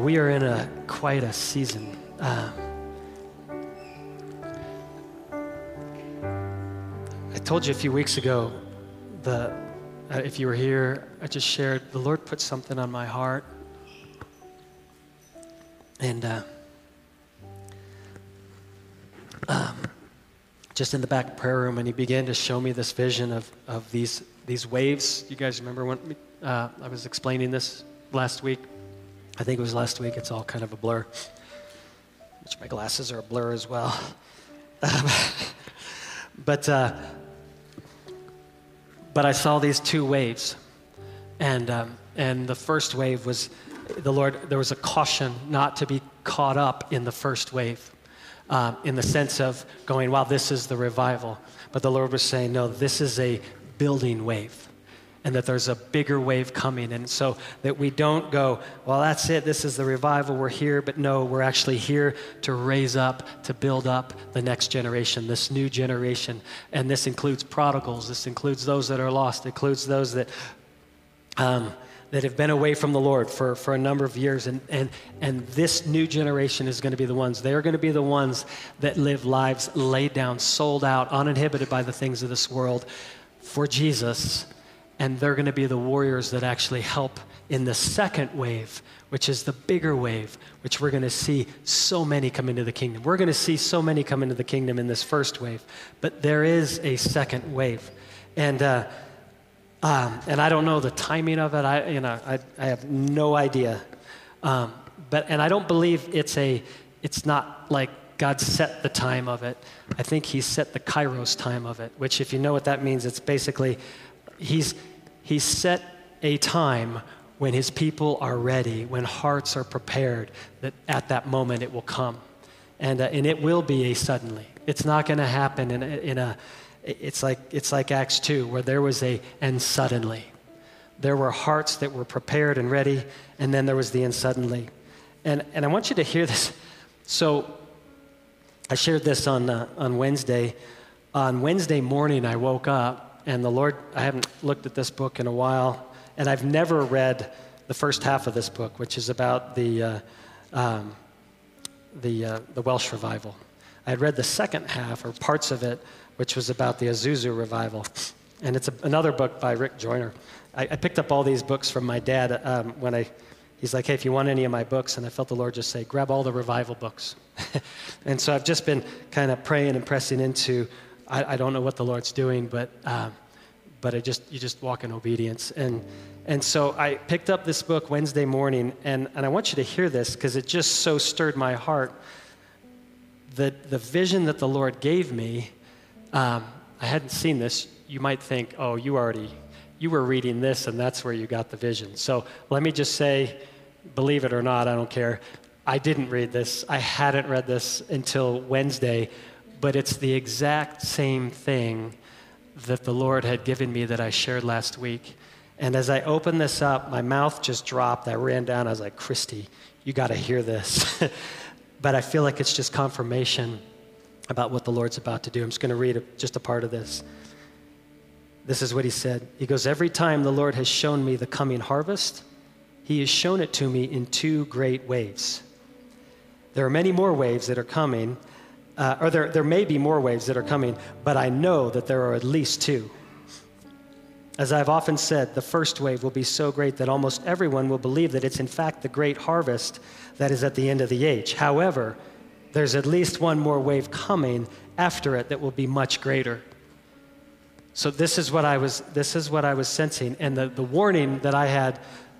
We are in a quite a season. Uh, I told you a few weeks ago, the, uh, if you were here, I just shared the Lord put something on my heart, and uh, um, just in the back prayer room, and He began to show me this vision of of these these waves. You guys remember when uh, I was explaining this last week? I think it was last week. It's all kind of a blur. Which my glasses are a blur as well. Um, but uh, but I saw these two waves, and um, and the first wave was the Lord. There was a caution not to be caught up in the first wave, um, in the sense of going, "Wow, this is the revival." But the Lord was saying, "No, this is a building wave." And that there's a bigger wave coming. And so that we don't go, well, that's it, this is the revival, we're here, but no, we're actually here to raise up, to build up the next generation, this new generation. And this includes prodigals, this includes those that are lost, it includes those that. Um, that have been away from the Lord for, for a number of years. And, and, and this new generation is going to be the ones. They're going to be the ones that live lives laid down, sold out, uninhibited by the things of this world for Jesus and they're going to be the warriors that actually help in the second wave, which is the bigger wave, which we're going to see so many come into the kingdom. We're going to see so many come into the kingdom in this first wave, but there is a second wave. And, uh, um, and I don't know the timing of it. I, you know, I, I have no idea. Um, but, and I don't believe it's a, it's not like God set the time of it. I think He set the Kairos time of it, which, if you know what that means, it's basically He's, he set a time when his people are ready, when hearts are prepared, that at that moment it will come. And, uh, and it will be a suddenly. It's not going to happen in a, in a it's, like, it's like Acts 2, where there was a and suddenly. There were hearts that were prepared and ready, and then there was the and suddenly. And, and I want you to hear this. So I shared this on, uh, on Wednesday. On Wednesday morning, I woke up and the Lord, I haven't looked at this book in a while, and I've never read the first half of this book, which is about the, uh, um, the, uh, the Welsh revival. I had read the second half, or parts of it, which was about the Azusa revival. And it's a, another book by Rick Joyner. I, I, picked up all these books from my dad um, when I, he's like, hey, if you want any of my books, and I felt the Lord just say, grab all the revival books. and so I've just been kind of praying and pressing into I, I don't know what the Lord's doing, but, uh, but I just, you just walk in obedience. And, and so I picked up this book Wednesday morning, and, and I want you to hear this because it just so stirred my heart. The, the vision that the Lord gave me, um, I hadn't seen this. You might think, oh, you already, you were reading this, and that's where you got the vision. So let me just say, believe it or not, I don't care. I didn't read this. I hadn't read this until Wednesday but it's the exact same thing that the Lord had given me that I shared last week. And as I opened this up, my mouth just dropped. I ran down. I was like, Christy, you got to hear this. but I feel like it's just confirmation about what the Lord's about to do. I'm just going to read a, just a part of this. This is what he said. He goes, Every time the Lord has shown me the coming harvest, he has shown it to me in two great waves. There are many more waves that are coming, uh, or there, there may be more waves that are coming, but I know that there are at least two. As I've often said, the first wave will be so great that almost everyone will believe that it's in fact the great harvest that is at the end of the age. However, there's at least one more wave coming after it that will be much greater. So this is what I was this is what I was sensing and the, the warning that I had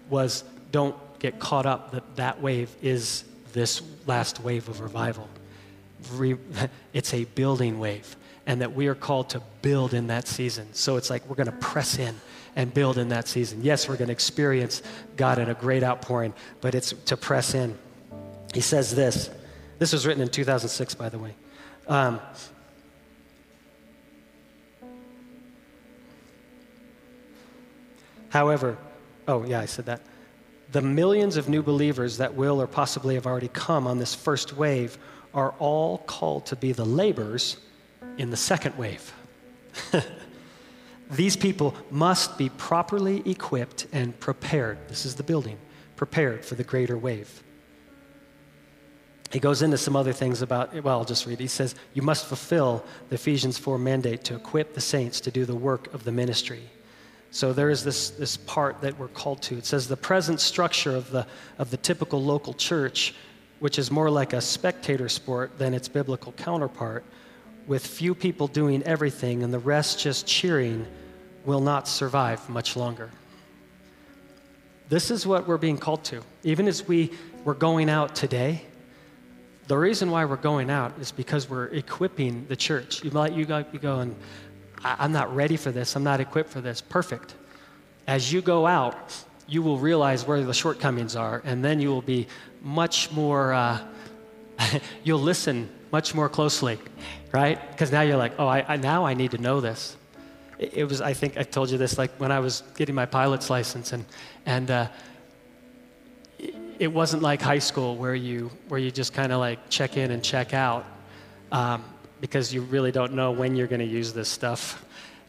was don't get caught up that that wave is this last wave of revival re, it's a building wave, and that we are called to build in that season. So it's like we're going to press in and build in that season. Yes, we're going to experience God in a great outpouring, but it's to press in. He says this. This was written in 2006, by the way. Um, however, oh, yeah, I said that. The millions of new believers that will or possibly have already come on this first wave are all called to be the laborers in the second wave. These people must be properly equipped and prepared. This is the building, prepared for the greater wave. he goes into some other things about, well, I'll just read. He says, You must fulfill the Ephesians 4 mandate to equip the saints to do the work of the ministry. So there is this, this part that we're called to. It says, The present structure of the, of the typical local church, which is more like a spectator sport than its biblical counterpart, with few people doing everything and the rest just cheering, will not survive much longer. This is what we're being called to. Even as we were going out today, the reason why we're going out is because we're equipping the church. You might you might be going, I'm not ready for this. I'm not equipped for this. Perfect. As you go out, you will realize where the shortcomings are, and then you will be much more. Uh, you'll listen much more closely, right? Because now you're like, oh, I, I, now I need to know this. It, it, was. I think I told you this like when I was getting my pilot's license, and and. Uh, it wasn't like high school where you where you just kind of like check in and check out um, because you really don't know when you're going to use this stuff.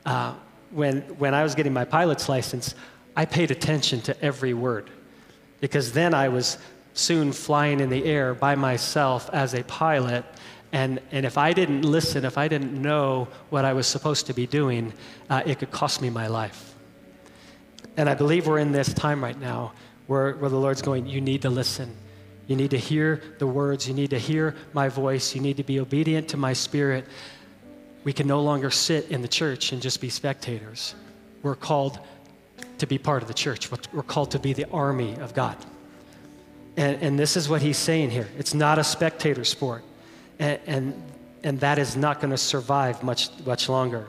Uh, when when I was getting my pilot's license, I paid attention to every word because then I was soon flying in the air by myself as a pilot. And, and if I didn't listen, if I didn't know what I was supposed to be doing, uh, it could cost me my life. And I believe we're in this time right now where, where the Lord's going, you need to listen. You need to hear the words. You need to hear my voice. You need to be obedient to my spirit. We can no longer sit in the church and just be spectators. We're called to be part of the church. We're called to be the army of God. And, and this is what he's saying here it's not a spectator sport. And, and, and that is not going to survive much, much longer.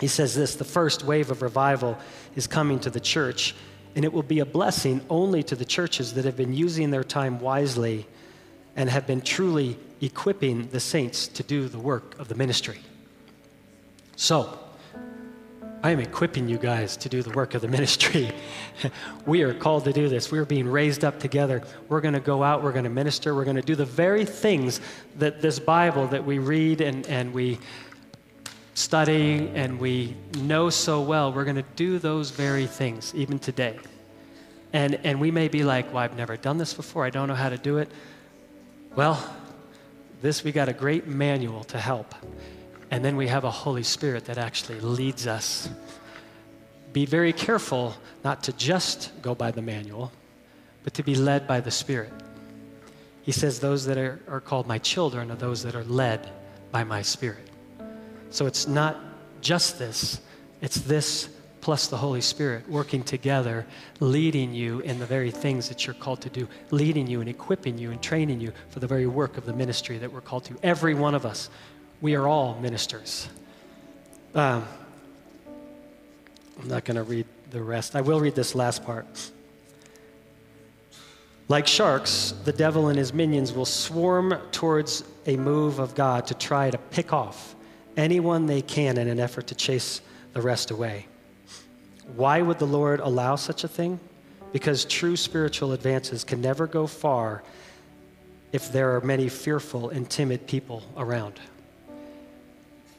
He says this the first wave of revival is coming to the church and it will be a blessing only to the churches that have been using their time wisely and have been truly equipping the saints to do the work of the ministry. So, I am equipping you guys to do the work of the ministry. we are called to do this. We are being raised up together. We're going to go out, we're going to minister, we're going to do the very things that this Bible that we read and, and we study and we know so well, we're going to do those very things even today. And, and we may be like, well, I've never done this before. I don't know how to do it. Well, this, we got a great manual to help. And then we have a Holy Spirit that actually leads us. Be very careful not to just go by the manual, but to be led by the Spirit. He says, Those that are, are called my children are those that are led by my Spirit. So it's not just this, it's this plus the Holy Spirit working together, leading you in the very things that you're called to do, leading you and equipping you and training you for the very work of the ministry that we're called to. Every one of us, we are all ministers. Um, I'm not going to read the rest. I will read this last part. Like sharks, the devil and his minions will swarm towards a move of God to try to pick off anyone they can in an effort to chase the rest away. Why would the Lord allow such a thing? Because true spiritual advances can never go far if there are many fearful and timid people around.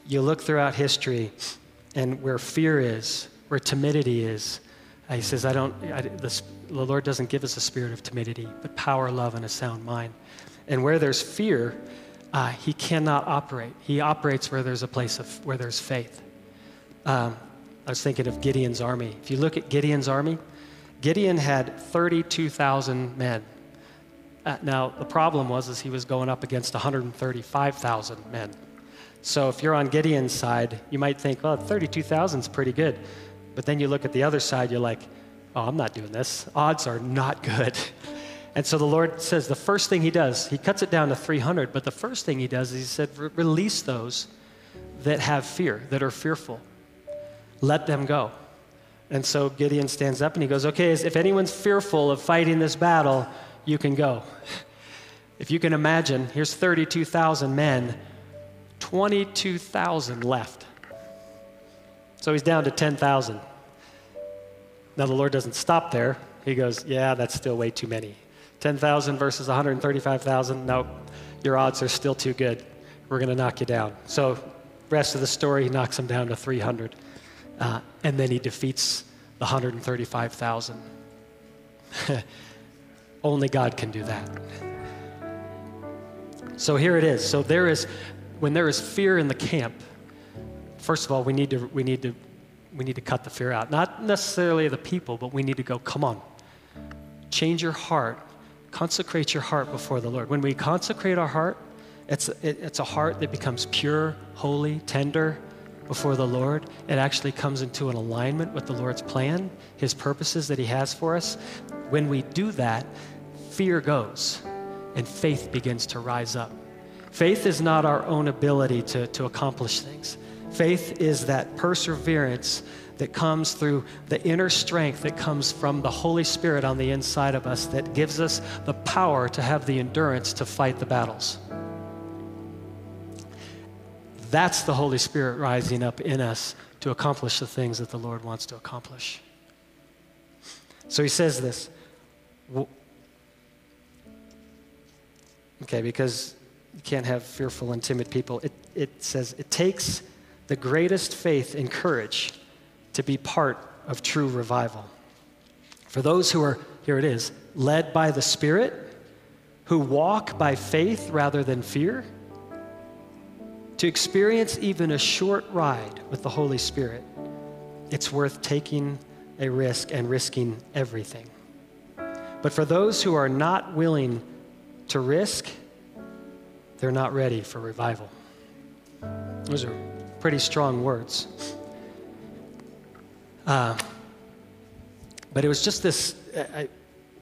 You look throughout history, and where fear is, where timidity is, he says, I don't, I, the, the Lord doesn't give us a spirit of timidity, but power, love, and a sound mind. And where there's fear, uh, he cannot operate. He operates where there's a place of where there's faith. Um, I was thinking of Gideon's army. If you look at Gideon's army, Gideon had 32,000 men. Uh, now the problem was is he was going up against 135,000 men. So if you're on Gideon's side, you might think, well, 32,000 is pretty good. But then you look at the other side, you're like, oh, I'm not doing this. Odds are not good. And so the Lord says the first thing he does, he cuts it down to 300, but the first thing he does is he said, release those that have fear, that are fearful. Let them go. And so Gideon stands up and he goes, okay, if anyone's fearful of fighting this battle, you can go. If you can imagine, here's 32,000 men, 22,000 left. So he's down to 10,000. Now the Lord doesn't stop there. He goes, yeah, that's still way too many. 10,000 versus 135,000, no, your odds are still too good. We're going to knock you down. So, rest of the story, he knocks them down to 300. Uh, and then he defeats the 135,000. Only God can do that. So here it is. So there is, when there is fear in the camp, first of all, we need to, we need to, we need to cut the fear out. Not necessarily the people, but we need to go, come on, change your heart, consecrate your heart before the Lord. When we consecrate our heart, it's, it, it's a heart that becomes pure, holy, tender before the Lord. It actually comes into an alignment with the Lord's plan, His purposes that He has for us. When we do that, fear goes and faith begins to rise up. Faith is not our own ability to, to accomplish things. Faith is that perseverance that comes through the inner strength that comes from the Holy Spirit on the inside of us that gives us the power to have the endurance to fight the battles. That's the Holy Spirit rising up in us to accomplish the things that the Lord wants to accomplish. So he says this. Okay, because you can't have fearful and timid people. It, it says it takes the greatest faith and courage to be part of true revival. For those who are, here it is, led by the Spirit, who walk by faith rather than fear, to experience even a short ride with the Holy Spirit, it's worth taking a risk and risking everything. But for those who are not willing to risk, they're not ready for revival. Those are pretty strong words. Uh, but it was just this. I,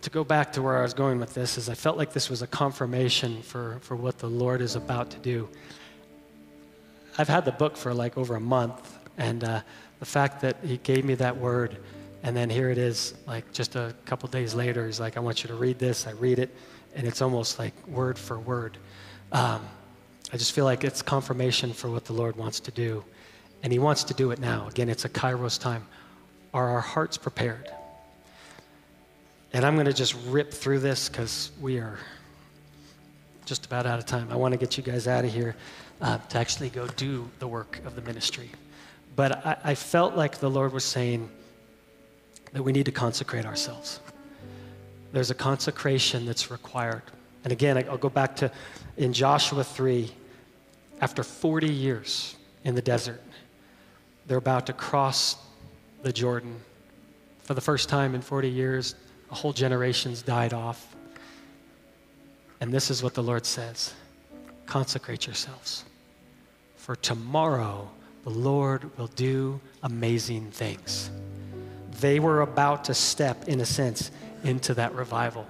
to go back to where I was going with this, is I felt like this was a confirmation for, for what the Lord is about to do. I've had the book for like over a month, and uh, the fact that he gave me that word, and then here it is, like just a couple days later, he's like, I want you to read this. I read it, and it's almost like word for word. Um, I just feel like it's confirmation for what the Lord wants to do, and he wants to do it now. Again, it's a Kairos time. Are our hearts prepared? And I'm going to just rip through this because we are just about out of time. I want to get you guys out of here uh, to actually go do the work of the ministry. But I, I felt like the Lord was saying that we need to consecrate ourselves. There's a consecration that's required. And again, I'll go back to in Joshua 3, after 40 years in the desert, they're about to cross the Jordan. For the first time in 40 years, a whole generation's died off. And this is what the Lord says consecrate yourselves. For tomorrow the Lord will do amazing things. They were about to step, in a sense, into that revival,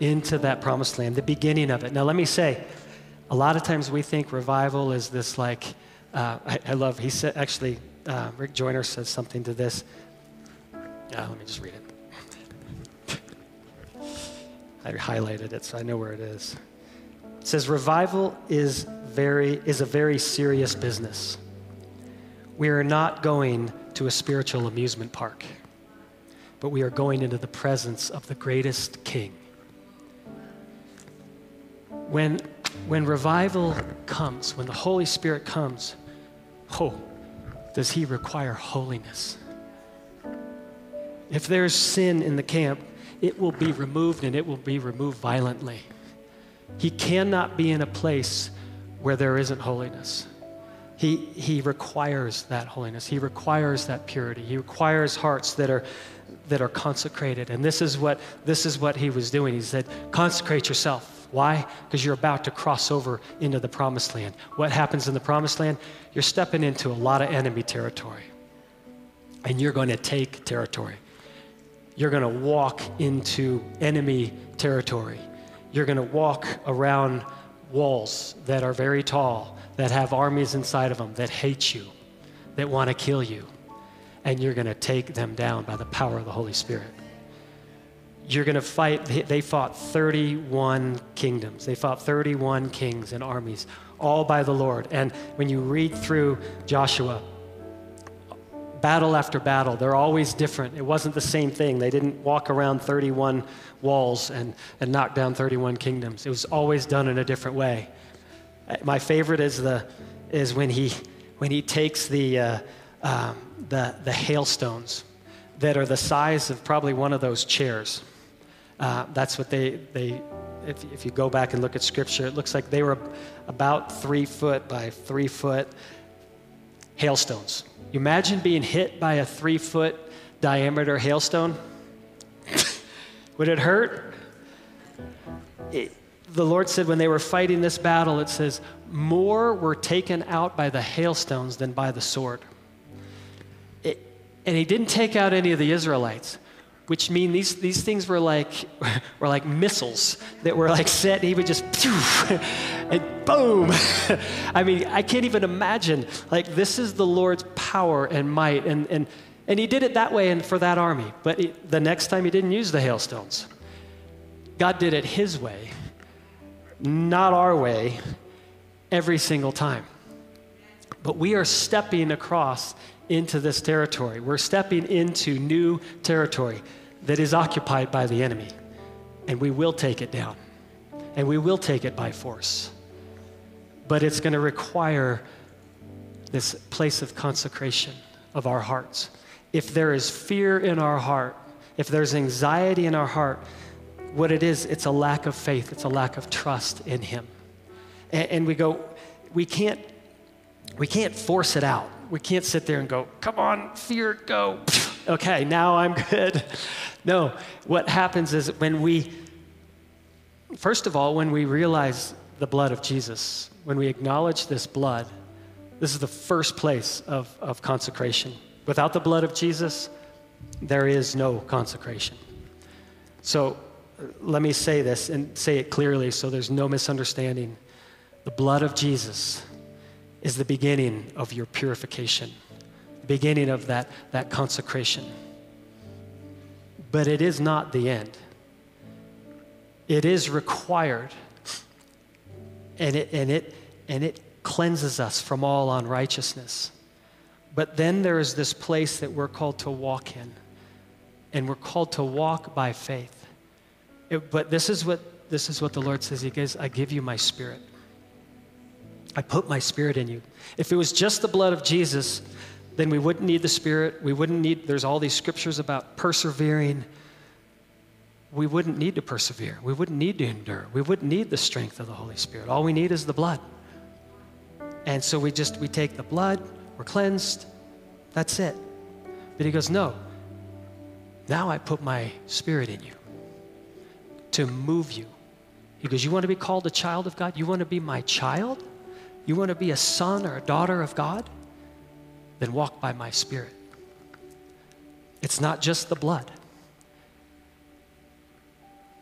into that promised land, the beginning of it. Now, let me say, a lot of times we think revival is this like, uh, I, I, love, he said, actually, uh, Rick Joyner says something to this. Yeah, let me just read it. I highlighted it so I know where it is. It says, Revival is very, is a very serious business. We are not going to a spiritual amusement park, but we are going into the presence of the greatest king. When, when revival comes, when the Holy Spirit comes, oh, does he require holiness? If there's sin in the camp, it will be removed and it will be removed violently. He cannot be in a place where there isn't holiness. He, he requires that holiness. He requires that purity. He requires hearts that are, that are consecrated. And this is, what, this is what he was doing. He said, consecrate yourself. Why? Because you're about to cross over into the promised land. What happens in the promised land? You're stepping into a lot of enemy territory. And you're going to take territory. You're going to walk into enemy territory. You're going to walk around walls that are very tall, that have armies inside of them that hate you, that want to kill you, and you're going to take them down by the power of the Holy Spirit. You're going to fight, they fought 31 kingdoms. They fought 31 kings and armies, all by the Lord. And when you read through Joshua, battle after battle. They're always different. It wasn't the same thing. They didn't walk around 31 walls and, and knock down 31 kingdoms. It was always done in a different way. Uh, my favorite is, the, is when, he, when he takes the, uh, um, the, the hailstones that are the size of probably one of those chairs. Uh, that's what they, they if, if you go back and look at scripture, it looks like they were about three foot by three foot hailstones. You imagine being hit by a three foot diameter hailstone? Would it hurt? It, the Lord said when they were fighting this battle, it says, more were taken out by the hailstones than by the sword. It, and he didn't take out any of the Israelites which mean these, these things were like, were like missiles that were like set, and he would just, and boom. I mean, I can't even imagine. Like, this is the Lord's power and might. And, and, and he did it that way and for that army. But he, the next time he didn't use the hailstones. God did it his way, not our way, every single time. But we are stepping across into this territory. We're stepping into new territory that is occupied by the enemy. And we will take it down. And we will take it by force. But it's going to require this place of consecration of our hearts. If there is fear in our heart, if there's anxiety in our heart, what it is, it's a lack of faith, it's a lack of trust in Him. And, and we go, we can't, we can't force it out we can't sit there and go, come on, fear, go. okay, now I'm good. No, what happens is when we, first of all, when we realize the blood of Jesus, when we acknowledge this blood, this is the first place of, of consecration. Without the blood of Jesus, there is no consecration. So uh, let me say this and say it clearly so there's no misunderstanding. The blood of Jesus is the beginning of your purification, beginning of that, that consecration. But it is not the end. It is required, and it, and it, and it cleanses us from all unrighteousness. But then there is this place that we're called to walk in, and we're called to walk by faith. It, but this is what this is what the Lord says. He goes, "I give you my spirit." I put my spirit in you. If it was just the blood of Jesus, then we wouldn't need the spirit. We wouldn't need, there's all these scriptures about persevering. We wouldn't need to persevere. We wouldn't need to endure. We wouldn't need the strength of the Holy Spirit. All we need is the blood. And so we just, we take the blood, we're cleansed, that's it. But he goes, no, now I put my spirit in you to move you. He goes, You want to be called a child of God? You want to be my child? You want to be a son or a daughter of God? Then walk by my spirit. It's not just the blood,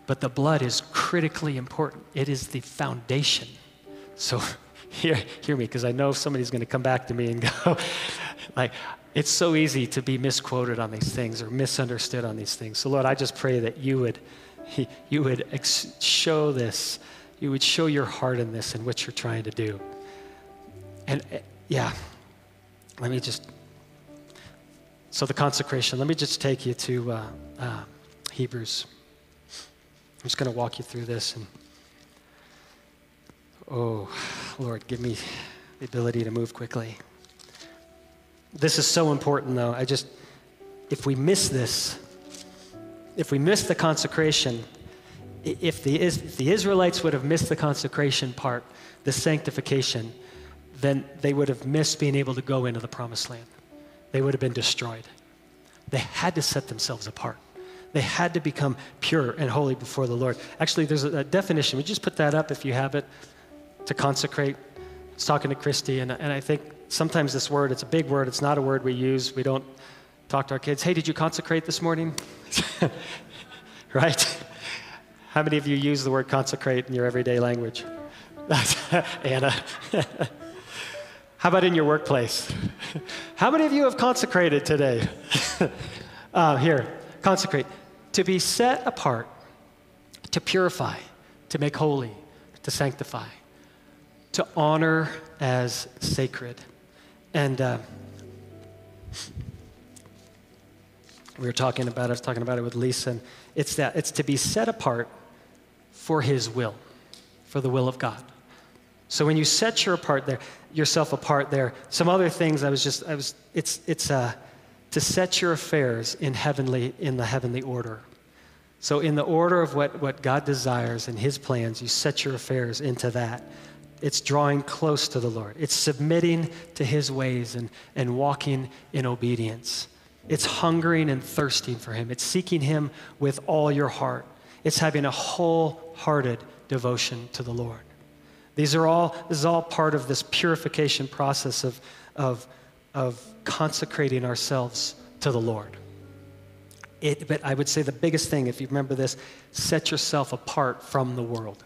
but the blood is critically important. It is the foundation. So, hear, hear me, because I know somebody's going to come back to me and go, like, it's so easy to be misquoted on these things or misunderstood on these things. So, Lord, I just pray that you would, you would show this, you would show your heart in this and what you're trying to do. And uh, yeah, let me just. So, the consecration, let me just take you to uh, uh, Hebrews. I'm just going to walk you through this. And oh, Lord, give me the ability to move quickly. This is so important, though. I just, if we miss this, if we miss the consecration, if the, if the Israelites would have missed the consecration part, the sanctification, then they would have missed being able to go into the promised land. They would have been destroyed. They had to set themselves apart. They had to become pure and holy before the Lord. Actually, there's a, a definition. We just put that up if you have it to consecrate. I was talking to Christy, and, and I think sometimes this word, it's a big word. It's not a word we use. We don't talk to our kids, hey, did you consecrate this morning? right? How many of you use the word consecrate in your everyday language? Anna. How about in your workplace? How many of you have consecrated today? uh, here, consecrate. To be set apart, to purify, to make holy, to sanctify, to honor as sacred. And uh, we were talking about, I was talking about it with Lisa, and it's that, it's to be set apart for His will, for the will of God. So when you set your apart there, yourself apart there, some other things I was just I was it's it's uh, to set your affairs in heavenly in the heavenly order. So, in the order of what, what God desires and His plans, you set your affairs into that. It's drawing close to the Lord, it's submitting to His ways and, and walking in obedience. It's hungering and thirsting for Him, it's seeking Him with all your heart, it's having a wholehearted devotion to the Lord. These are all, this is all part of this purification process of, of, of consecrating ourselves to the Lord. It, but I would say the biggest thing, if you remember this, set yourself apart from the world.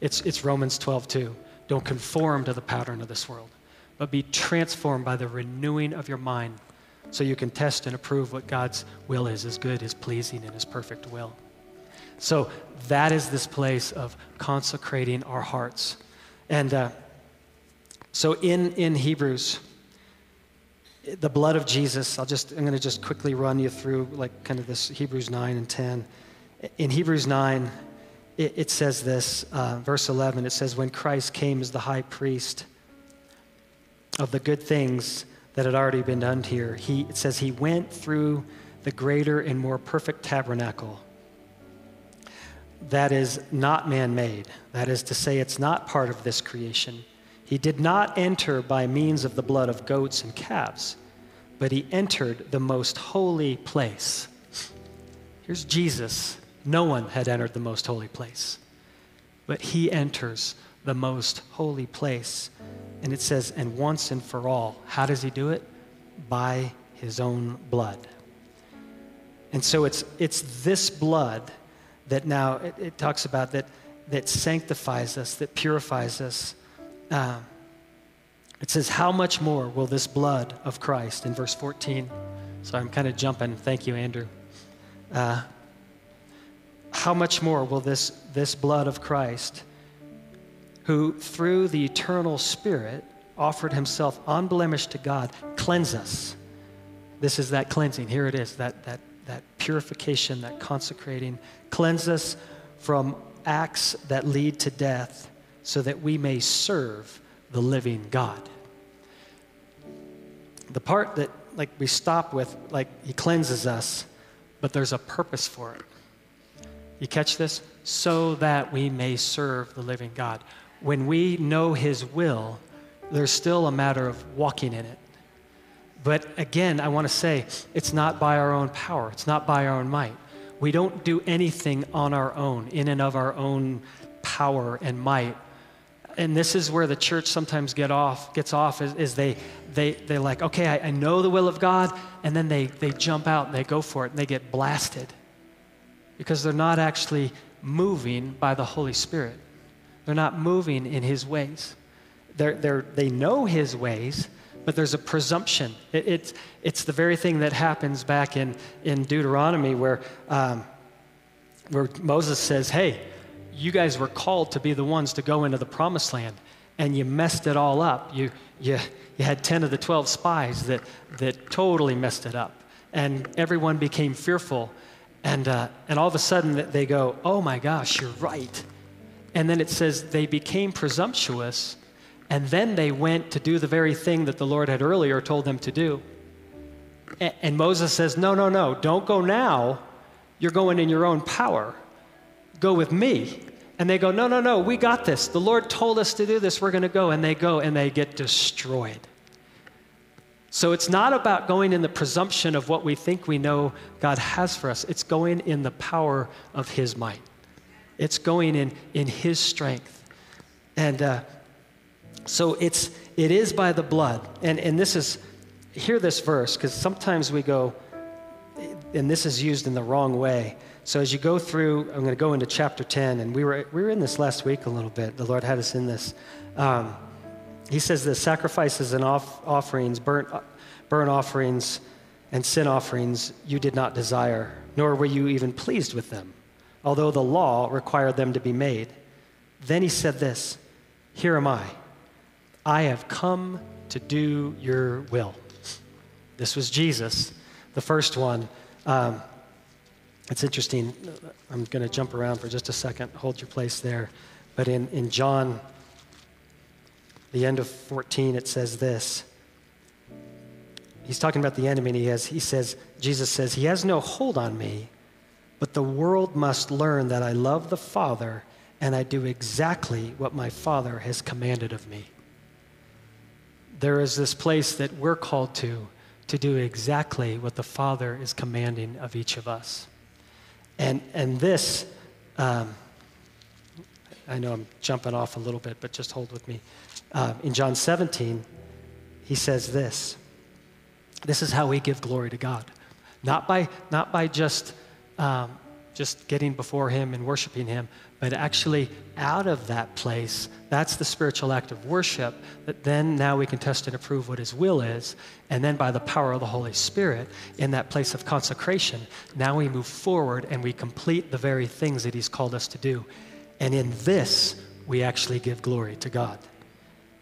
It's, it's Romans 12, 2. Don't conform to the pattern of this world, but be transformed by the renewing of your mind so you can test and approve what God's will is, his good, his pleasing, and his perfect will. So that is this place of consecrating our hearts. And uh, so in, in Hebrews, the blood of Jesus, I'll just, I'm going to just quickly run you through like kind of this Hebrews 9 and 10. In Hebrews 9, it, it says this, uh, verse 11, it says, When Christ came as the high priest of the good things that had already been done here, he, it says, He went through the greater and more perfect tabernacle that is not man made. That is to say, it's not part of this creation. He did not enter by means of the blood of goats and calves, but he entered the most holy place. Here's Jesus. No one had entered the most holy place, but he enters the most holy place. And it says, and once and for all. How does he do it? By his own blood. And so it's, it's this blood that now it, it talks about that, that sanctifies us, that purifies us uh, it says, How much more will this blood of Christ, in verse 14? So I'm kind of jumping. Thank you, Andrew. Uh, how much more will this, this blood of Christ, who through the eternal Spirit offered himself unblemished to God, cleanse us? This is that cleansing. Here it is that, that, that purification, that consecrating. Cleanse us from acts that lead to death so that we may serve the living God. The part that like we stop with, like he cleanses us, but there's a purpose for it. You catch this? So that we may serve the living God. When we know his will, there's still a matter of walking in it. But again, I want to say it's not by our own power, it's not by our own might. We don't do anything on our own, in and of our own power and might and this is where the church sometimes get off, gets off is, is they, they, they're like, okay, I, I, know the will of God, and then they, they jump out and they go for it and they get blasted because they're not actually moving by the Holy Spirit. They're not moving in His ways. They're, they're, they know His ways, but there's a presumption. It, it's, it's the very thing that happens back in, in Deuteronomy where, um, where Moses says, hey, you guys were called to be the ones to go into the promised land, and you messed it all up. You, you, you had 10 of the 12 spies that, that totally messed it up. And everyone became fearful. And, uh, and all of a sudden they go, oh my gosh, you're right. And then it says they became presumptuous, and then they went to do the very thing that the Lord had earlier told them to do. And, Moses says, no, no, no, don't go now. You're going in your own power. Go with me. And they go, No, no, no, we got this. The Lord told us to do this. We're going to go. And they go and they get destroyed. So it's not about going in the presumption of what we think we know God has for us, it's going in the power of His might, it's going in, in His strength. And uh, so it's, it is by the blood. And, and this is, hear this verse, because sometimes we go, and this is used in the wrong way. So as you go through, I'm going to go into chapter 10, and we were, we were in this last week a little bit. The Lord had us in this. Um, he says the sacrifices and off, offerings, burnt, burnt offerings, and sin offerings you did not desire, nor were you even pleased with them, although the law required them to be made. Then he said this Here am I. I have come to do your will. This was Jesus, the first one. Um, it's interesting. I'm going to jump around for just a second. Hold your place there. But in, in John, the end of 14, it says this. He's talking about the enemy, and he, has, he says, Jesus says, He has no hold on me, But the world must learn that I love the Father and I do exactly what my Father has commanded of me. There is this place that we're called to, to do exactly what the Father is commanding of each of us. And, and this, um, I know I'm jumping off a little bit, but just hold with me. Uh, in John 17, he says this This is how we give glory to God. Not by, not by just, um, just getting before Him and worshiping Him, but actually out of that place, that's the spiritual act of worship, that then now we can test and approve what His will is. And then by the power of the Holy Spirit, in that place of consecration, now we move forward and we complete the very things that He's called us to do. And in this, we actually give glory to God.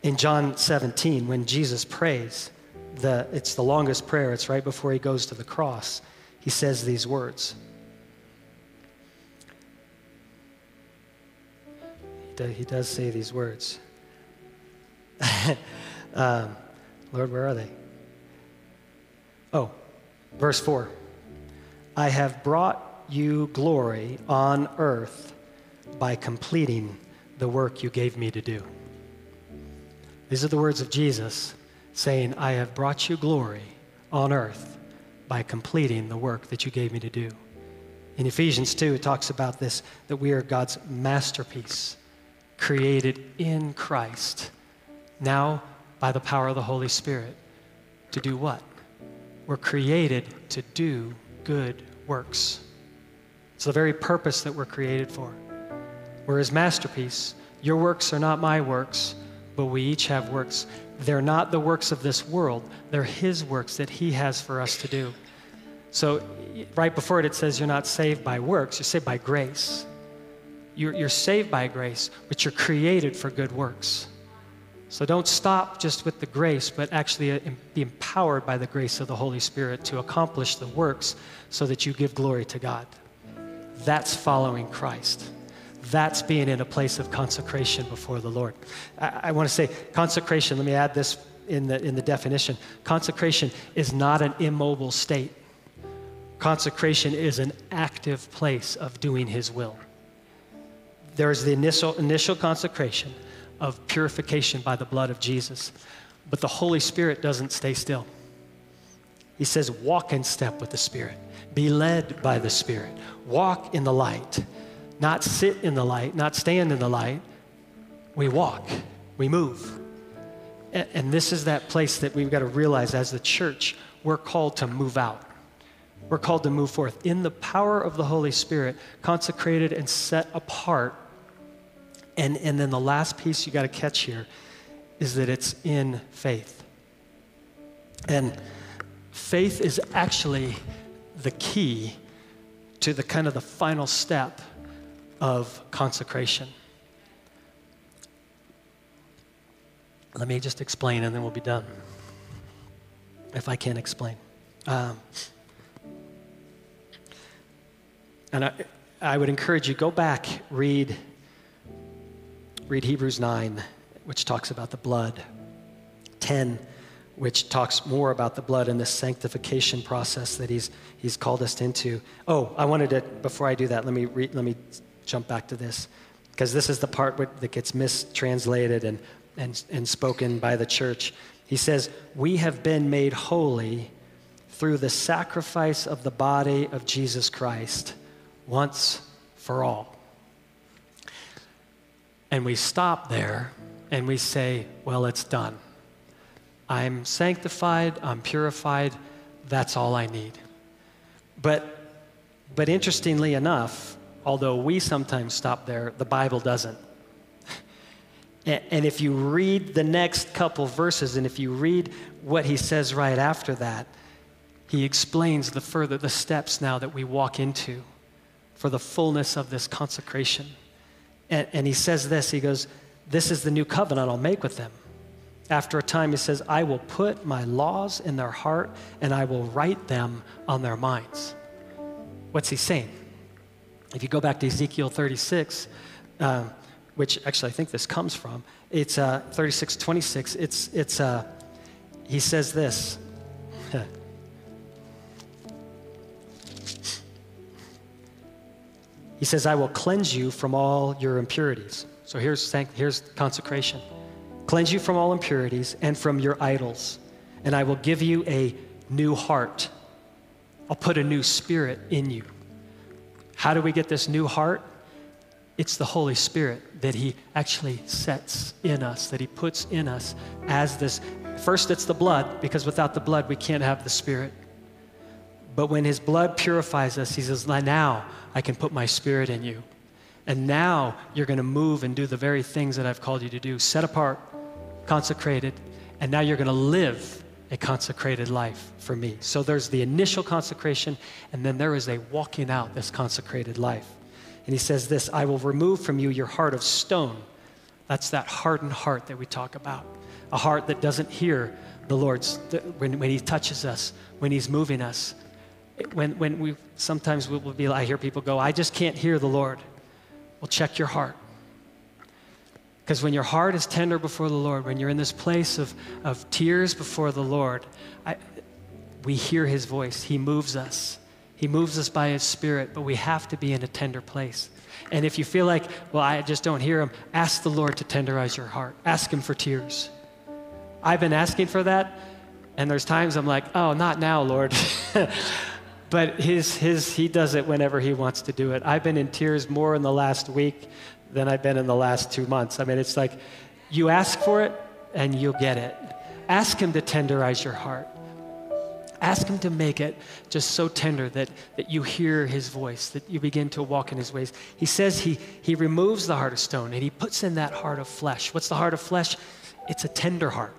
In John 17, when Jesus prays, the, it's the longest prayer, it's right before he goes to the cross. He says these words. He does say these words. um, Lord, where are they? Oh, verse 4. I have brought you glory on earth by completing the work you gave me to do. These are the words of Jesus saying, I have brought you glory on earth by completing the work that you gave me to do. In Ephesians 2, it talks about this that we are God's masterpiece, created in Christ, now by the power of the Holy Spirit. To do what? We're created to do good works. It's the very purpose that we're created for. We're His masterpiece. Your works are not my works, but we each have works they're not the works of this world, they're His works that He has for us to do. So, right before it, it says you're not saved by works, you're saved by grace. You're, you're saved by grace, but you're created for good works. So don't stop just with the grace, but actually uh, be empowered by the grace of the Holy Spirit to accomplish the works so that you give glory to God. That's following Christ. That's being in a place of consecration before the Lord. I, I want to say consecration, let me add this in the, in the definition. Consecration is not an immobile state, consecration is an active place of doing His will. There's the initial, initial consecration of purification by the blood of Jesus, but the Holy Spirit doesn't stay still. He says, walk in step with the Spirit, be led by the Spirit, walk in the light not sit in the light, not stand in the light. We walk, we move. And this is that place that we've got to realize as the church, we're called to move out. We're called to move forth in the power of the Holy Spirit, consecrated and set apart. And, and then the last piece you got to catch here is that it's in faith. And faith is actually the key to the kind of the final step of consecration. Let me just explain and then we'll be done. If I can't explain. Um, and I, I would encourage you go back, read, read Hebrews 9, which talks about the blood, 10, which talks more about the blood and the sanctification process that he's, he's called us into. Oh, I wanted to, before I do that, let me, re, let me jump back to this because this is the part that gets mistranslated and, and, and spoken by the church. He says, We have been made holy through the sacrifice of the body of Jesus Christ once for all. And we stop there and we say, Well, it's done. I'm sanctified, I'm purified, that's all I need. But, but interestingly enough, although we sometimes stop there, the Bible doesn't. And if you read the next couple verses, and if you read what he says right after that, he explains the further the steps now that we walk into for the fullness of this consecration. And, and he says this he goes, This is the new covenant I'll make with them. After a time, he says, I will put my laws in their heart and I will write them on their minds. What's he saying? If you go back to Ezekiel 36, um, which actually I think this comes from, it's uh, 36, 26. It's, it's, uh, he says this. He says, I will cleanse you from all your impurities. So here's, here's consecration cleanse you from all impurities and from your idols, and I will give you a new heart. I'll put a new spirit in you. How do we get this new heart? It's the Holy Spirit that He actually sets in us, that He puts in us as this. First, it's the blood, because without the blood, we can't have the Spirit. But when His blood purifies us, He says, Now I can put my Spirit in you. And now you're going to move and do the very things that I've called you to do set apart, consecrated, and now you're going to live a consecrated life for me. So there's the initial consecration, and then there is a walking out this consecrated life. And he says this I will remove from you your heart of stone. That's that hardened heart that we talk about. A heart that doesn't hear the Lord's, when, when he touches us, when he's moving us. When, when we, sometimes we will be, I hear people go, I just can't hear the Lord. Well, check your heart. Because when your heart is tender before the Lord, when you're in this place of, of tears before the Lord, I, we hear his voice. He moves us. He moves us by his spirit, but we have to be in a tender place. And if you feel like, well, I just don't hear him, ask the Lord to tenderize your heart. Ask him for tears. I've been asking for that, and there's times I'm like, oh, not now, Lord. but his, his, he does it whenever he wants to do it. I've been in tears more in the last week than I've been in the last two months. I mean, it's like you ask for it and you'll get it. Ask him to tenderize your heart. Ask him to make it just so tender that, that you hear his voice, that you begin to walk in his ways. He says he, he removes the heart of stone and he puts in that heart of flesh. What's the heart of flesh? It's a tender heart,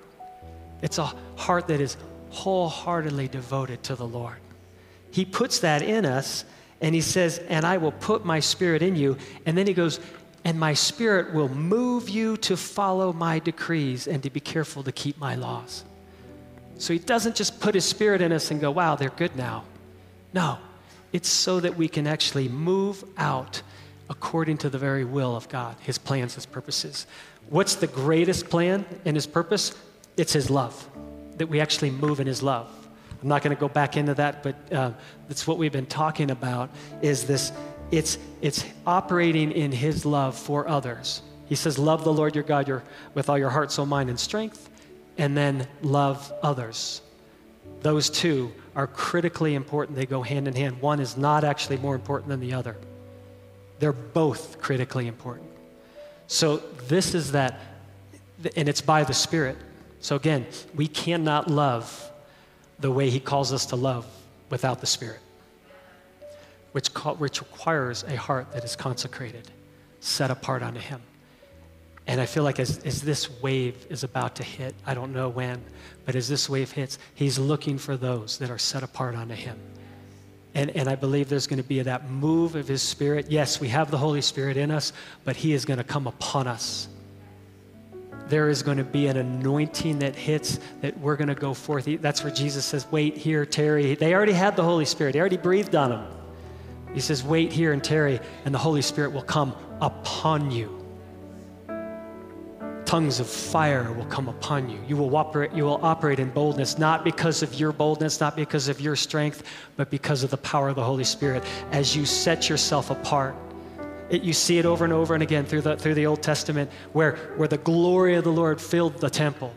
it's a heart that is wholeheartedly devoted to the Lord. He puts that in us, and he says, And I will put my spirit in you. And then he goes, And my spirit will move you to follow my decrees and to be careful to keep my laws. So he doesn't just put his spirit in us and go, Wow, they're good now. No, it's so that we can actually move out according to the very will of God, his plans, his purposes. What's the greatest plan and his purpose? It's his love, that we actually move in his love. I'm not going to go back into that, but uh, that's what we've been talking about is this it's, it's operating in his love for others. He says, Love the Lord your God your, with all your heart, soul, mind, and strength, and then love others. Those two are critically important. They go hand in hand. One is not actually more important than the other, they're both critically important. So, this is that, and it's by the Spirit. So, again, we cannot love the way He calls us to love without the Spirit, which, which requires a heart that is consecrated, set apart unto Him. And I feel like as, as this wave is about to hit, I don't know when, but as this wave hits, He's looking for those that are set apart unto Him. And, and I believe there's going to be that move of His Spirit. Yes, we have the Holy Spirit in us, but He is going to come upon us there is going to be an anointing that hits that we're going to go forth. That's where Jesus says, Wait here, tarry. They already had the Holy Spirit, He already breathed on them. He says, Wait here and tarry, and the Holy Spirit will come upon you. Tongues of fire will come upon you. You will operate, you will operate in boldness, not because of your boldness, not because of your strength, but because of the power of the Holy Spirit as you set yourself apart it, you see it over and over and again through the, through the Old Testament where, where the glory of the Lord filled the temple.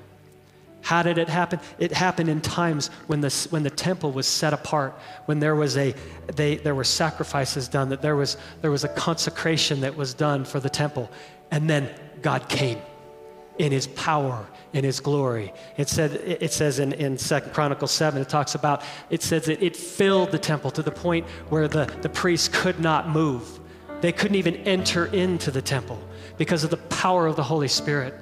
How did it happen? It happened in times when the, when the temple was set apart, when there, was a, they, there were sacrifices done, that there was, there was a consecration that was done for the temple. And then God came in his power, in his glory. It, said, it says in, in 2 Chronicles 7, it talks about, it says that it filled the temple to the point where the, the priests could not move. They couldn't even enter into the temple because of the power of the Holy Spirit.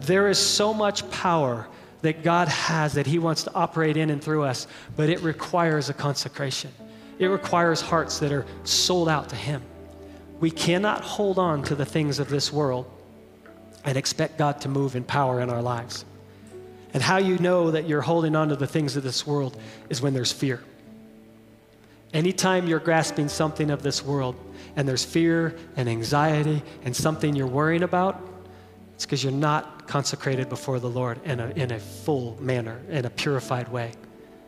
There is so much power that God has that He wants to operate in and through us, but it requires a consecration. It requires hearts that are sold out to Him. We cannot hold on to the things of this world and expect God to move in power in our lives. And how you know that you're holding on to the things of this world is when there's fear. Anytime you're grasping something of this world, and there's fear and anxiety and something you're worrying about, it's because you're not consecrated before the Lord in a, in a full manner, in a purified way.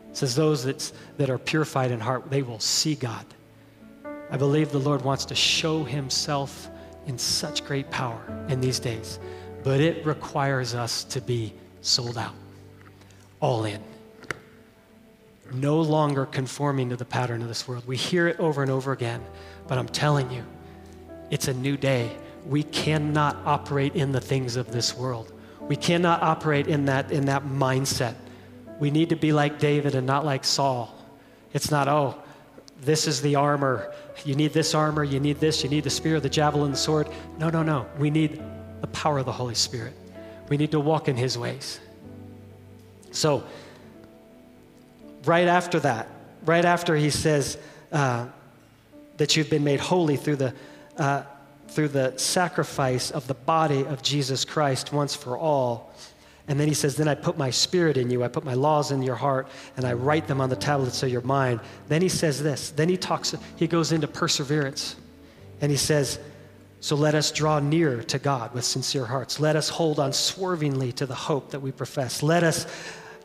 It says, Those that's, that are purified in heart, they will see God. I believe the Lord wants to show himself in such great power in these days, but it requires us to be sold out, all in. No longer conforming to the pattern of this world. We hear it over and over again, but I'm telling you, it's a new day. We cannot operate in the things of this world. We cannot operate in that, in that mindset. We need to be like David and not like Saul. It's not, oh, this is the armor. You need this armor, you need this, you need the spear, the javelin, the sword. No, no, no. We need the power of the Holy Spirit. We need to walk in his ways. So, right after that, right after he says uh, that you've been made holy through the, uh, through the sacrifice of the body of Jesus Christ once for all, and then he says, Then I put my spirit in you, I put my laws in your heart, and I write them on the tablets of your mind. Then he says this. Then he talks, he goes into perseverance. And he says, So let us draw near to God with sincere hearts. Let us hold on swervingly to the hope that we profess. Let us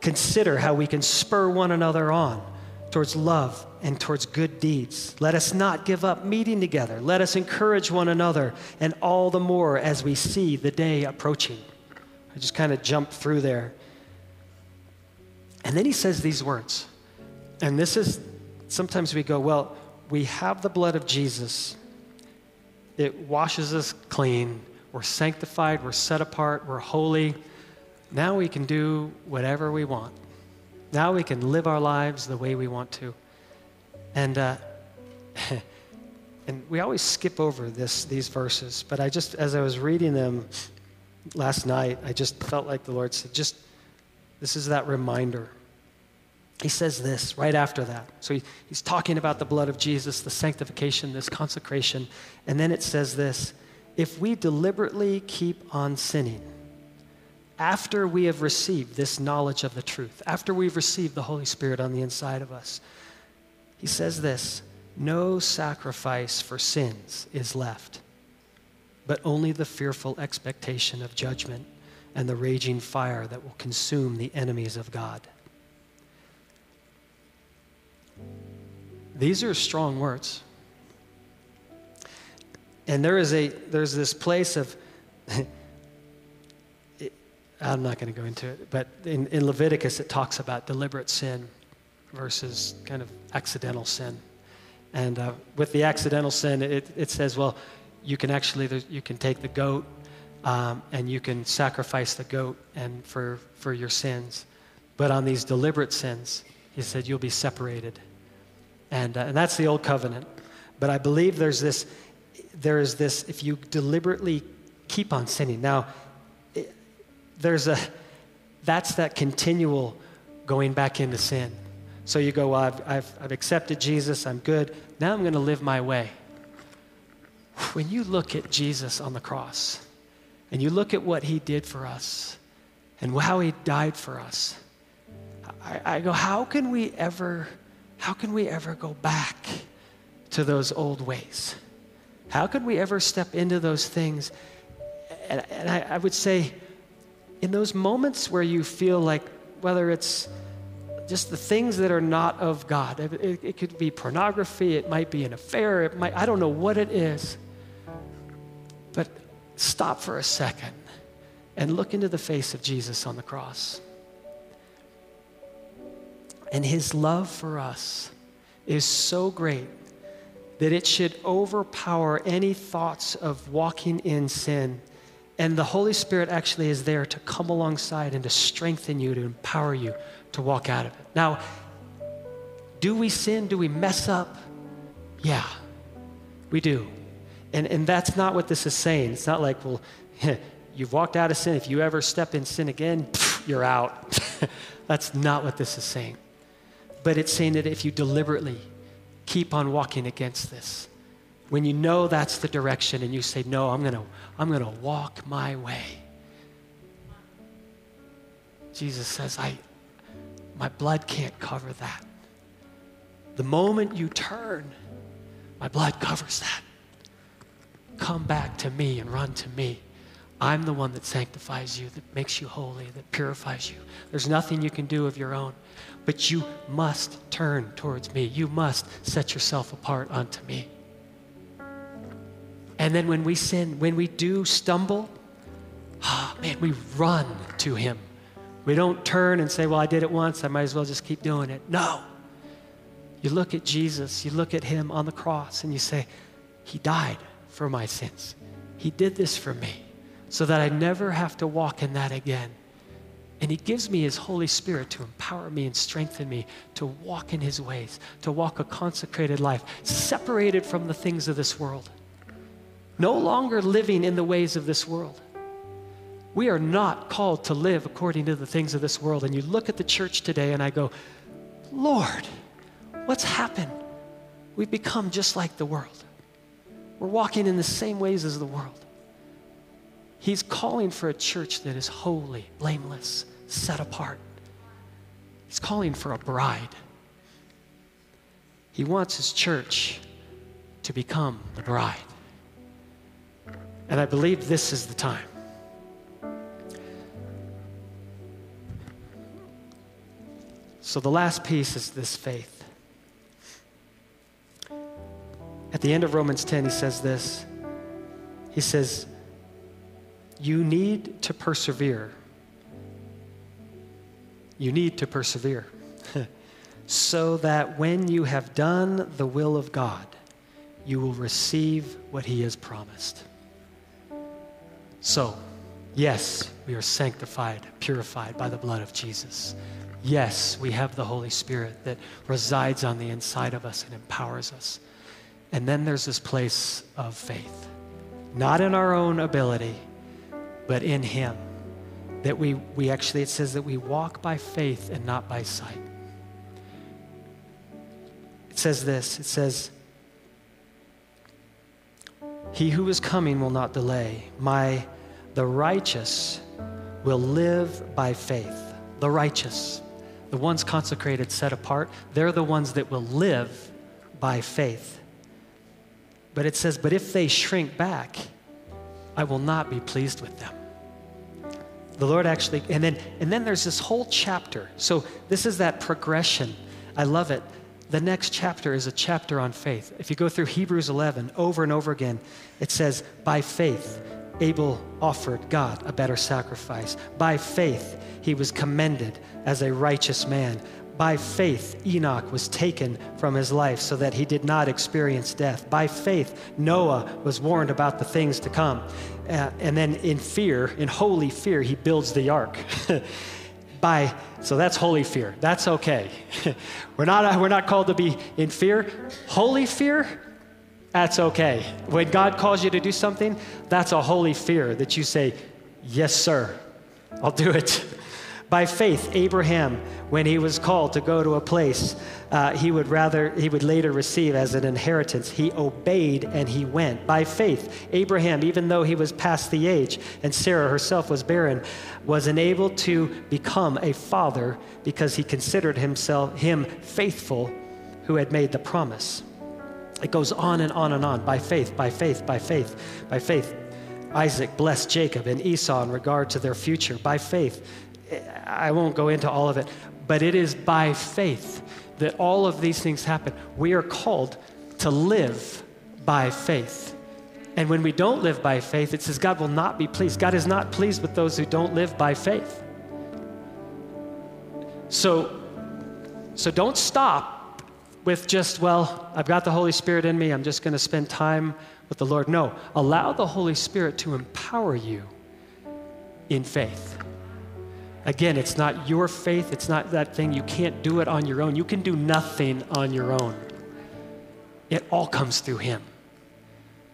consider how we can spur one another on towards love and towards good deeds. Let us not give up meeting together. Let us encourage one another, and all the more as we see the day approaching. I just kind of jumped through there. And then he says these words. And this is sometimes we go, well, we have the blood of Jesus. It washes us clean. We're sanctified. We're set apart. We're holy. Now we can do whatever we want. Now we can live our lives the way we want to. And, uh, and we always skip over this, these verses, but I just, as I was reading them, last night, I just felt like the Lord said, just this is that reminder. He says this right after that. So he, he's talking about the blood of Jesus, the sanctification, this consecration. And then it says this if we deliberately keep on sinning, after we have received this knowledge of the truth, after we've received the Holy Spirit on the inside of us, he says this no sacrifice for sins is left but only the fearful expectation of judgment and the raging fire that will consume the enemies of God. These are strong words. And there is a there's this place of I'm not going to go into it, but in, in Leviticus it talks about deliberate sin versus kind of accidental sin. And uh, with the accidental sin, it, it says, well, you can actually you can take the goat um, and you can sacrifice the goat and for for your sins. But on these deliberate sins he said you'll be separated. And, uh, and that's the old covenant. But i believe there's this there is this if you deliberately keep on sinning. Now there's a that's that continual going back into sin so you go well i've, I've, I've accepted jesus i'm good now i'm going to live my way when you look at Jesus on the cross and you look at what he did for us and how he died for us, I, I go, how can we ever, how can we ever go back to those old ways? How could we ever step into those things? And, and I, I would say, in those moments where you feel like, whether it's just the things that are not of God. It, it, could be pornography, it might be an affair, it might, I don't know what it is. But stop for a second and look into the face of Jesus on the cross. And his love for us is so great that it should overpower any thoughts of walking in sin. And the Holy Spirit actually is there to come alongside and to strengthen you, to empower you to walk out of it. Now, do we sin? Do we mess up? Yeah, we do. And, and that's not what this is saying. It's not like, well, you've walked out of sin. If you ever step in sin again, you're out. that's not what this is saying. But it's saying that if you deliberately keep on walking against this, when you know that's the direction and you say, no, I'm going to I'm going to walk my way. Jesus says, I, my blood can't cover that. The moment you turn, my blood covers that. Come back to me and run to me. I'm the one that sanctifies you, that makes you holy, that purifies you. There's nothing you can do of your own, but you must turn towards me. You must set yourself apart unto me. And then when we sin, when we do stumble, oh, man, we run to Him. We don't turn and say, Well, I did it once, I might as well just keep doing it. No. You look at Jesus, you look at Him on the cross, and you say, He died for my sins. He did this for me so that I never have to walk in that again. And He gives me His Holy Spirit to empower me and strengthen me to walk in His ways, to walk a consecrated life, separated from the things of this world, no longer living in the ways of this world. We are not called to live according to the things of this world. And you look at the church today, and I go, Lord, what's happened? We've become just like the world. We're walking in the same ways as the world. He's calling for a church that is holy, blameless, set apart. He's calling for a bride. He wants his church to become the bride. And I believe this is the time. So the last piece is this faith. At the end of Romans 10, he says this. He says, You need to persevere. You need to persevere. so that when you have done the will of God, you will receive what he has promised. So, yes, we are sanctified, purified by the blood of Jesus. Yes, we have the Holy Spirit that resides on the inside of us and empowers us. And then there's this place of faith, not in our own ability, but in Him. That we, we actually, it says that we walk by faith and not by sight. It says this it says, He who is coming will not delay. My, the righteous will live by faith. The righteous, the ones consecrated, set apart, they're the ones that will live by faith. But it says, But if they shrink back, I will not be pleased with them. The Lord actually, and then, and then there's this whole chapter. So this is that progression. I love it. The next chapter is a chapter on faith. If you go through Hebrews 11 over and over again, it says, By faith, Abel offered God a better sacrifice. By faith, he was commended as a righteous man. By faith, Enoch was taken from his life so that he did not experience death. By faith, Noah was warned about the things to come. Uh, and then in fear, in holy fear, he builds the ark. By, so that's holy fear. That's okay. we're, not, we're not called to be in fear. Holy fear, that's okay. When God calls you to do something, that's a holy fear that you say, Yes, sir, I'll do it. By faith, Abraham, when he was called to go to a place uh, he would rather he would later receive as an inheritance, he obeyed and he went. By faith, Abraham, even though he was past the age and Sarah herself was barren, was enabled to become a father because he considered himself him faithful who had made the promise. It goes on and on and on by faith, by faith, by faith, by faith. Isaac blessed Jacob and Esau in regard to their future. By faith, I won't go into all of it, but it is by faith that all of these things happen. We are called to live by faith. And when we don't live by faith, it says God will not be pleased. God is not pleased with those who don't live by faith. So, so don't stop with just, well, I've got the Holy Spirit in me, I'm just going to spend time with the Lord. No, allow the Holy Spirit to empower you in faith. Again, it's not your faith, it's not that thing. You can't do it on your own. You can do nothing on your own. It all comes through Him.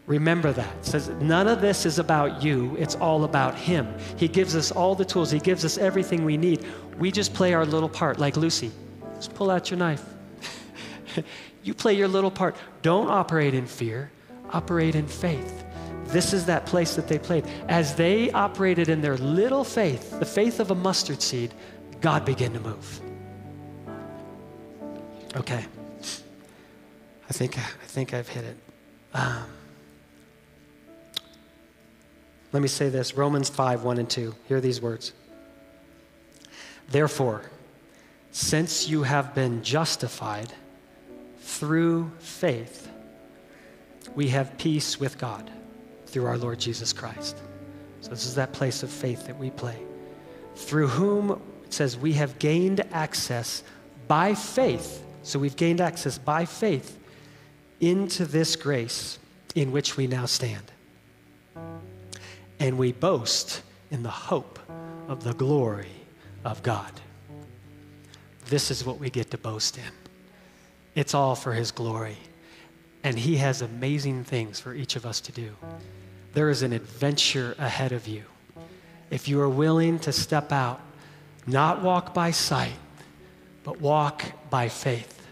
Remember that. It says none of this is about you, it's all about Him. He gives us all the tools, He gives us everything we need. We just play our little part, like Lucy. Just pull out your knife. you play your little part. Don't operate in fear, operate in faith. This is that place that they played. As they operated in their little faith, the faith of a mustard seed, God began to move. Okay. I think, I think I've hit it. Um, let me say this Romans 5 1 and 2. Hear these words. Therefore, since you have been justified through faith, we have peace with God through our Lord Jesus Christ. So, this is that place of faith that we play. Through whom, it says, we have gained access by faith. So, we've gained access by faith into this grace in which we now stand. And we boast in the hope of the glory of God. This is what we get to boast in. It's all for His glory. And He has amazing things for each of us to do. There is an adventure ahead of you. If you are willing to step out, not walk by sight, but walk by faith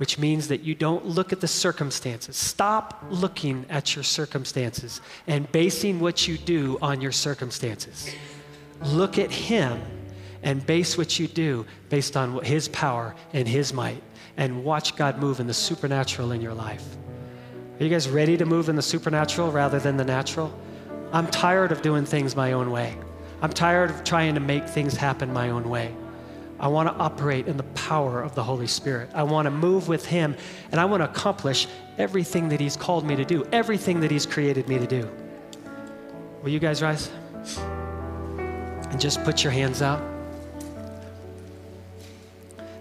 which means that you don't look at the circumstances. Stop looking at your circumstances and basing what you do on your circumstances. Look at Him and base what you do based on His power and His might and watch God move in the supernatural in your life. Are you guys ready to move in the supernatural rather than the natural? I'm tired of doing things my own way. I'm tired of trying to make things happen my own way. I want to operate in the power of the Holy Spirit. I want to move with Him, and I want to accomplish everything that He's called me to do, everything that He's created me to do. Will you guys rise? And just put your hands out.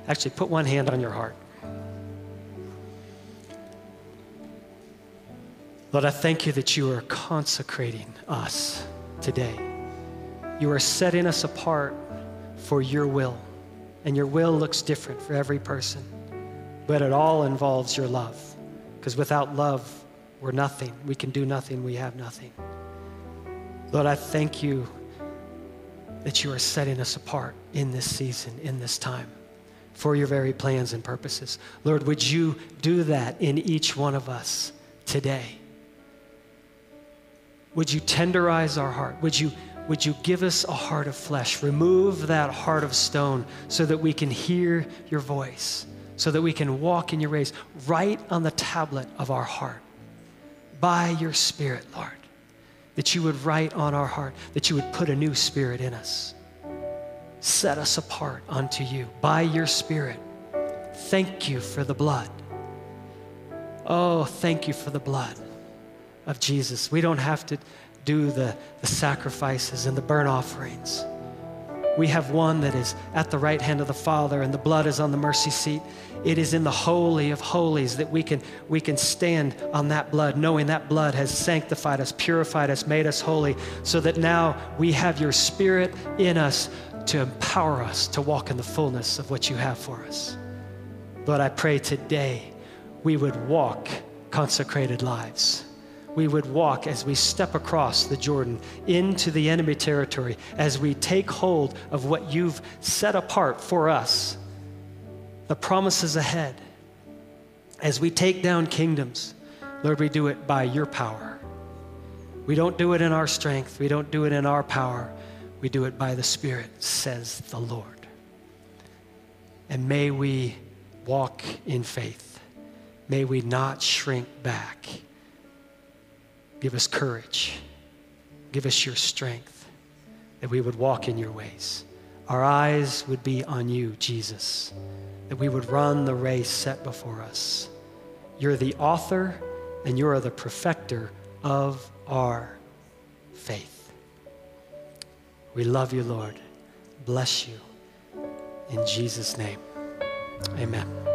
Actually, put one hand on your heart. Lord, I thank you that you are consecrating us today. You are setting us apart for your will. And your will looks different for every person. But it all involves your love. Because without love, we're nothing. We can do nothing. We have nothing. Lord, I thank you that you are setting us apart in this season, in this time, for your very plans and purposes. Lord, would you do that in each one of us today? Would you tenderize our heart? Would you would you give us a heart of flesh? Remove that heart of stone so that we can hear your voice, so that we can walk in your ways. Write on the tablet of our heart by your Spirit, Lord, that you would write on our heart, that you would put a new spirit in us. Set us apart unto you by your Spirit. Thank you for the blood. Oh, thank you for the blood of Jesus. We don't have to do the, the sacrifices and the burnt offerings. We have one that is at the right hand of the Father, and the blood is on the mercy seat. It is in the holy of holies that we can, we can stand on that blood, knowing that blood has sanctified us, purified us, made us holy, so that now we have your Spirit in us to empower us to walk in the fullness of what you have for us. Lord, I pray today we would walk consecrated lives we would walk as we step across the Jordan into the enemy territory, as we take hold of what you've set apart for us, the promises ahead. As we take down kingdoms, Lord, we do it by your power. We don't do it in our strength, we don't do it in our power. We do it by the Spirit, says the Lord. And may we walk in faith. May we not shrink back Give us courage. Give us your strength that we would walk in your ways. Our eyes would be on you, Jesus, that we would run the race set before us. You're the author and you are the perfecter of our faith. We love you, Lord. Bless you. In Jesus' name, amen.